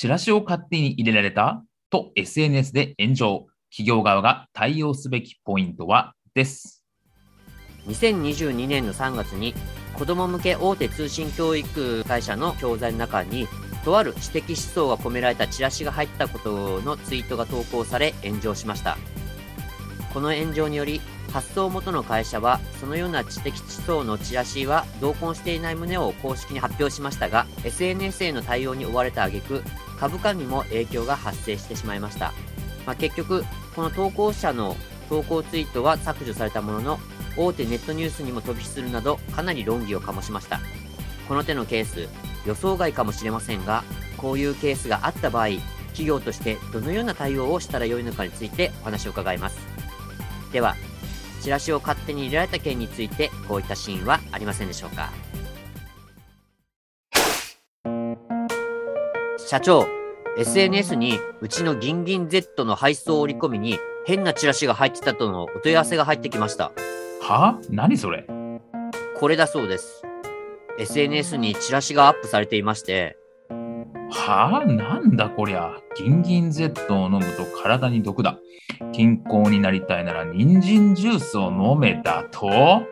チラシを勝手に入れられた？と SNS で炎上。企業側が対応すべきポイントは？です。2022年の3月に子供向け大手通信教育会社の教材の中にとある知的思想が込められたチラシが入ったことのツイートが投稿され炎上しました。この炎上により発送元の会社はそのような知的思想のチラシは同梱していない旨を公式に発表しましたが SNS への対応に追われた挙句株価にも影響が発生してしまいました、まあ、結局この投稿者の投稿ツイートは削除されたものの大手ネットニュースにも飛び火するなどかなり論議を醸しました。この手のケース予想外かもしれませんがこういうケースがあった場合企業としてどのような対応をしたらよいのかについてお話を伺います。ではチラシを勝手に入れられた件についてこういったシーンはありませんでしょうか？社長 SNS にうちのギンギン Z の配送折り込みに変なチラシが入ってたとのお問い合わせが入ってきましたは？何それ？これだそうです SNS にチラシがアップされていましては？あなんだこりゃ。ギンギン Z を飲むと体に毒だ。健康になりたいなら人参ジュースを飲めだと？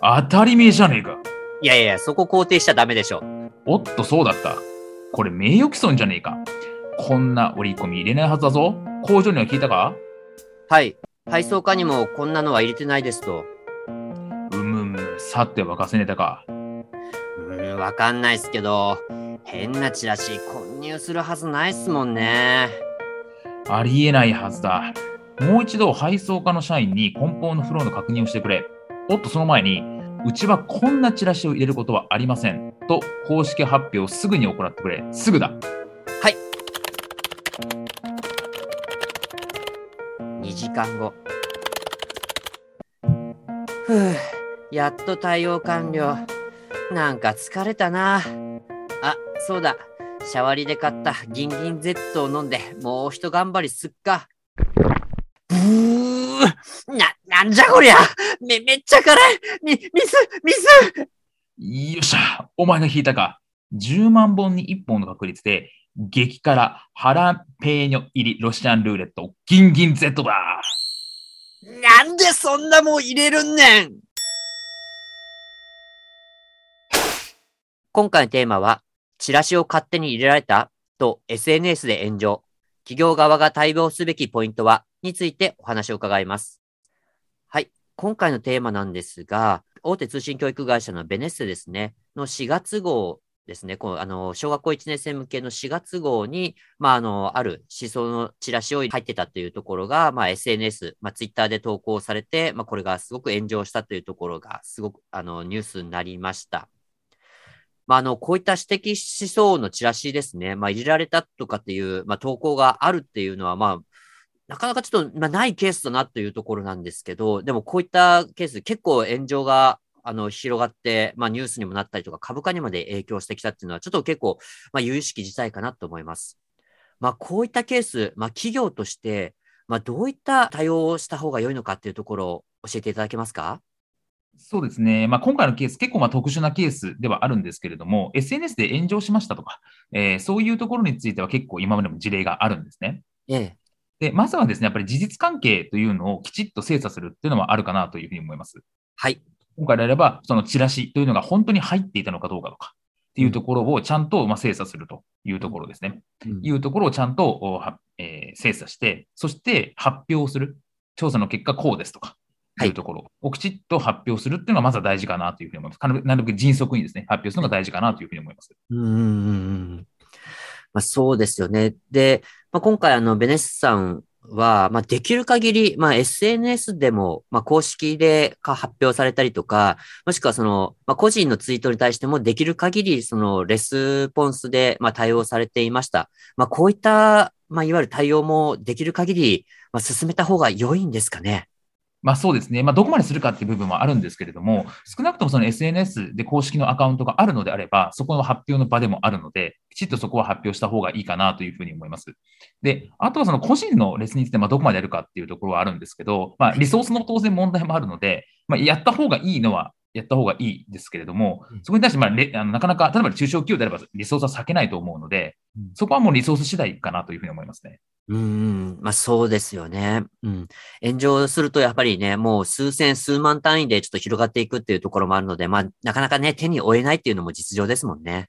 当たり前じゃねえか。いやいや、そこ肯定しちゃダメでしょ。おっと、そうだった。これ名誉毀損じゃねえか。こんな折り込み入れないはずだぞ。工場には聞いたか？はい。配送課にもこんなのは入れてないですと。うむむ、さて沸かせねたか。うーん、わかんないっすけど、変なチラシ混入するはずないっすもんね。ありえないはずだ。もう一度配送課の社員に梱包のフローの確認をしてくれ。おっと、その前に、うちはこんなチラシを入れることはありません。と公式発表をすぐに行ってくれ。すぐだ。はい。2時間後。ふぅ、やっと対応完了。なんか疲れたな。あ、そうだ。シャワリで買ったギンギン Z を飲んで、もう一頑張りすっか。ブーな、なんじゃこりゃ。め、めっちゃ辛い。み、ミス、ミスよっしゃ。お前が引いたか。10万本に1本の確率で、激辛ハラペーニョ入りロシアンルーレット、ギンギン Z だ。なんでそんなもん入れるんねん。今回のテーマは、チラシを勝手に入れられた？と SNS で炎上。企業側が対応すべきポイントは？についてお話を伺います。今回のテーマなんですが、大手通信教育会社のベネッセですね、の4月号ですね、こうあの小学校1年生向けの4月号に、まあ、あのある思想のチラシを入ってたというところが、まあ、SNS、まあ、ツイッターで投稿されて、まあ、これがすごく炎上したというところが、すごくあのニュースになりました。まあ、あの、こういった指摘思想のチラシですね、まあ、入れられたとかっていう、まあ、投稿があるっていうのは、まあ、なかなかちょっと、まあ、ないケースだなというところなんですけど、でもこういったケース、結構炎上があの広がって、まあ、ニュースにもなったりとか、株価にまで影響してきたっていうのは、ちょっと結構、まあ、有意識事態かなと思います。まあ、こういったケース、まあ、企業として、まあ、どういった対応をした方が良いのかっていうところを教えていただけますか？そうですね。まあ、今回のケース、結構まあ特殊なケースではあるんですけれども、SNS で炎上しましたとか、えー、そういうところについては結構今までも事例があるんですね。ええ。で、まずはですね、やっぱり事実関係というのをきちっと精査するっていうのはあるかなというふうに思います。はい。今回であれば、そのチラシというのが本当に入っていたのかどうかとか、っていうところをちゃんとまあ精査するというところですね。うん、いうところをちゃんと、えー、精査して、そして発表する。調査の結果こうですとか、というところをきちっと発表するっていうのがまずは大事かなというふうに思います。なるべく迅速にですね、発表するのが大事かなというふうに思います。うんうんまあ、そうですよね。で、まあ、今回、あの、ベネッサさんは、まあ、できる限り、まあ、SNS でも、まあ、公式で発表されたりとか、もしくはその、まあ、個人のツイートに対してもできる限り、その、レスポンスで、まあ、対応されていました。まあ、こういった、まあ、いわゆる対応もできる限り、まあ、進めた方が良いんですかね。まあそうですね。まあどこまでするかっていう部分はあるんですけれども、少なくともその SNS で公式のアカウントがあるのであれば、そこの発表の場でもあるので、きちっとそこは発表した方がいいかなというふうに思います。で、あとはその個人のレッスンについてまあどこまでやるかっていうところはあるんですけど、まあリソースの当然問題もあるので、まあやった方がいいのはやった方がいいですけれども、そこに対して、まあ、あのなかなか、例えば中小企業であればリソースは避けないと思うので、そこはもうリソース次第かなというふうに思いますね。うん、まあそうですよね。うん。炎上するとやっぱりね、もう数千、数万単位でちょっと広がっていくっていうところもあるので、まあなかなかね、手に負えないっていうのも実情ですもんね。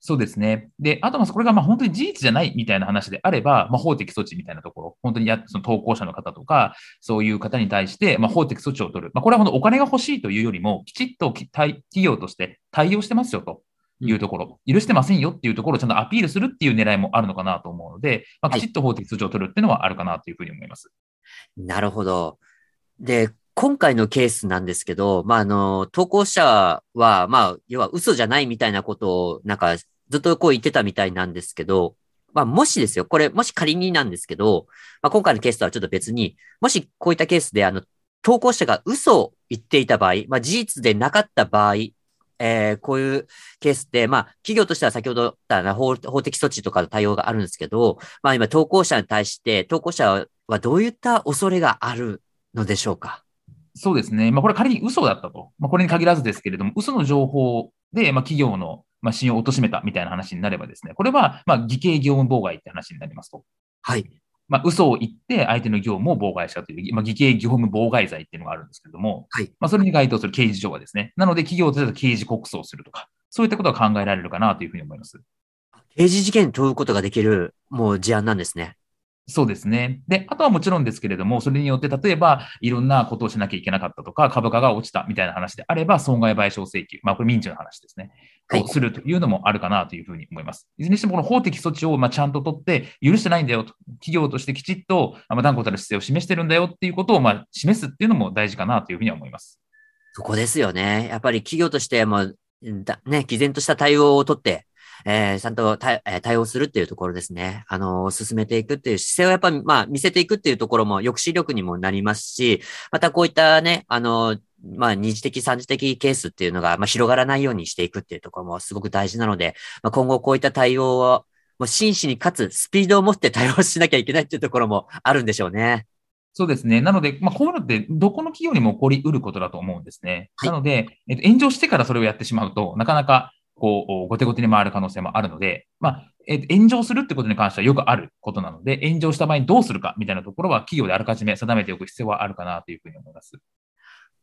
そうですね。で、あとはこれがま本当に事実じゃないみたいな話であれば、まあ、法的措置みたいなところ、本当にやその投稿者の方とか、そういう方に対して、ま、法的措置を取る。まあ、これは本当お金が欲しいというよりも、きちっと企業として対応してますよと。いうところ、許してませんよっていうところをちゃんとアピールするっていう狙いもあるのかなと思うので、まあ、きちっと法的措置を取るっていうのはあるかなというふうに思います。はい、なるほど。で、今回のケースなんですけど、まあ、あの、投稿者は、まあ、要は嘘じゃないみたいなことを、なんか、ずっとこう言ってたみたいなんですけど、まあ、もしですよ、これ、もし仮になんですけど、まあ、今回のケースとはちょっと別に、もしこういったケースで、あの、投稿者が嘘を言っていた場合、まあ、事実でなかった場合、えー、こういうケースって、まあ、企業としては先ほど言った法法的措置とかの対応があるんですけど、まあ今、投稿者に対して、投稿者はどういった恐れがあるのでしょうか？そうですね。まあ、これ仮に嘘だったと。まあ、これに限らずですけれども、嘘の情報で、まあ、企業の、まあ、信用を貶めたみたいな話になればですね、これは、まあ、偽計業務妨害って話になりますと。はい。まあ、嘘を言って相手の業務を妨害したという、まあ、偽計業務妨害罪っていうのがあるんですけれども、はい。まあ、それに該当する刑事上はですね、なので企業としては刑事告訴をするとか、そういったことが考えられるかなというふうに思います。刑事事件問うことができる、もう事案なんですね。そうですね。で、あとはもちろんですけれども、それによって、例えば、いろんなことをしなきゃいけなかったとか、株価が落ちたみたいな話であれば、損害賠償請求、まあ、これ民事の話ですね。をするというのもあるかなというふうに思います。いずれにしても、この法的措置をまあちゃんと取って、許してないんだよと、企業としてきちっとまあ断固たる姿勢を示してるんだよっていうことをまあ示すっていうのも大事かなというふうには思います。そこですよね。やっぱり企業としても、ね、毅然とした対応をとって、えー、ちゃんと対,、えー、対応するっていうところですね。あのー、進めていくっていう姿勢をやっぱり、まあ、見せていくっていうところも抑止力にもなりますし、またこういったね、あのー、まあ、二次的、三次的ケースっていうのが、まあ、広がらないようにしていくっていうところもすごく大事なので、まあ、今後こういった対応を、もう真摯にかつスピードを持って対応しなきゃいけないっていうところもあるんでしょうね。そうですね。なので、まあ、こういうのってどこの企業にも起こりうることだと思うんですね。はい、なので、えっと、炎上してからそれをやってしまうと、なかなかこう、後手後手に回る可能性もあるので、まあ、え炎上するってことに関してはよくあることなので、炎上した場合にどうするかみたいなところは企業であらかじめ定めておく必要はあるかなというふうに思います。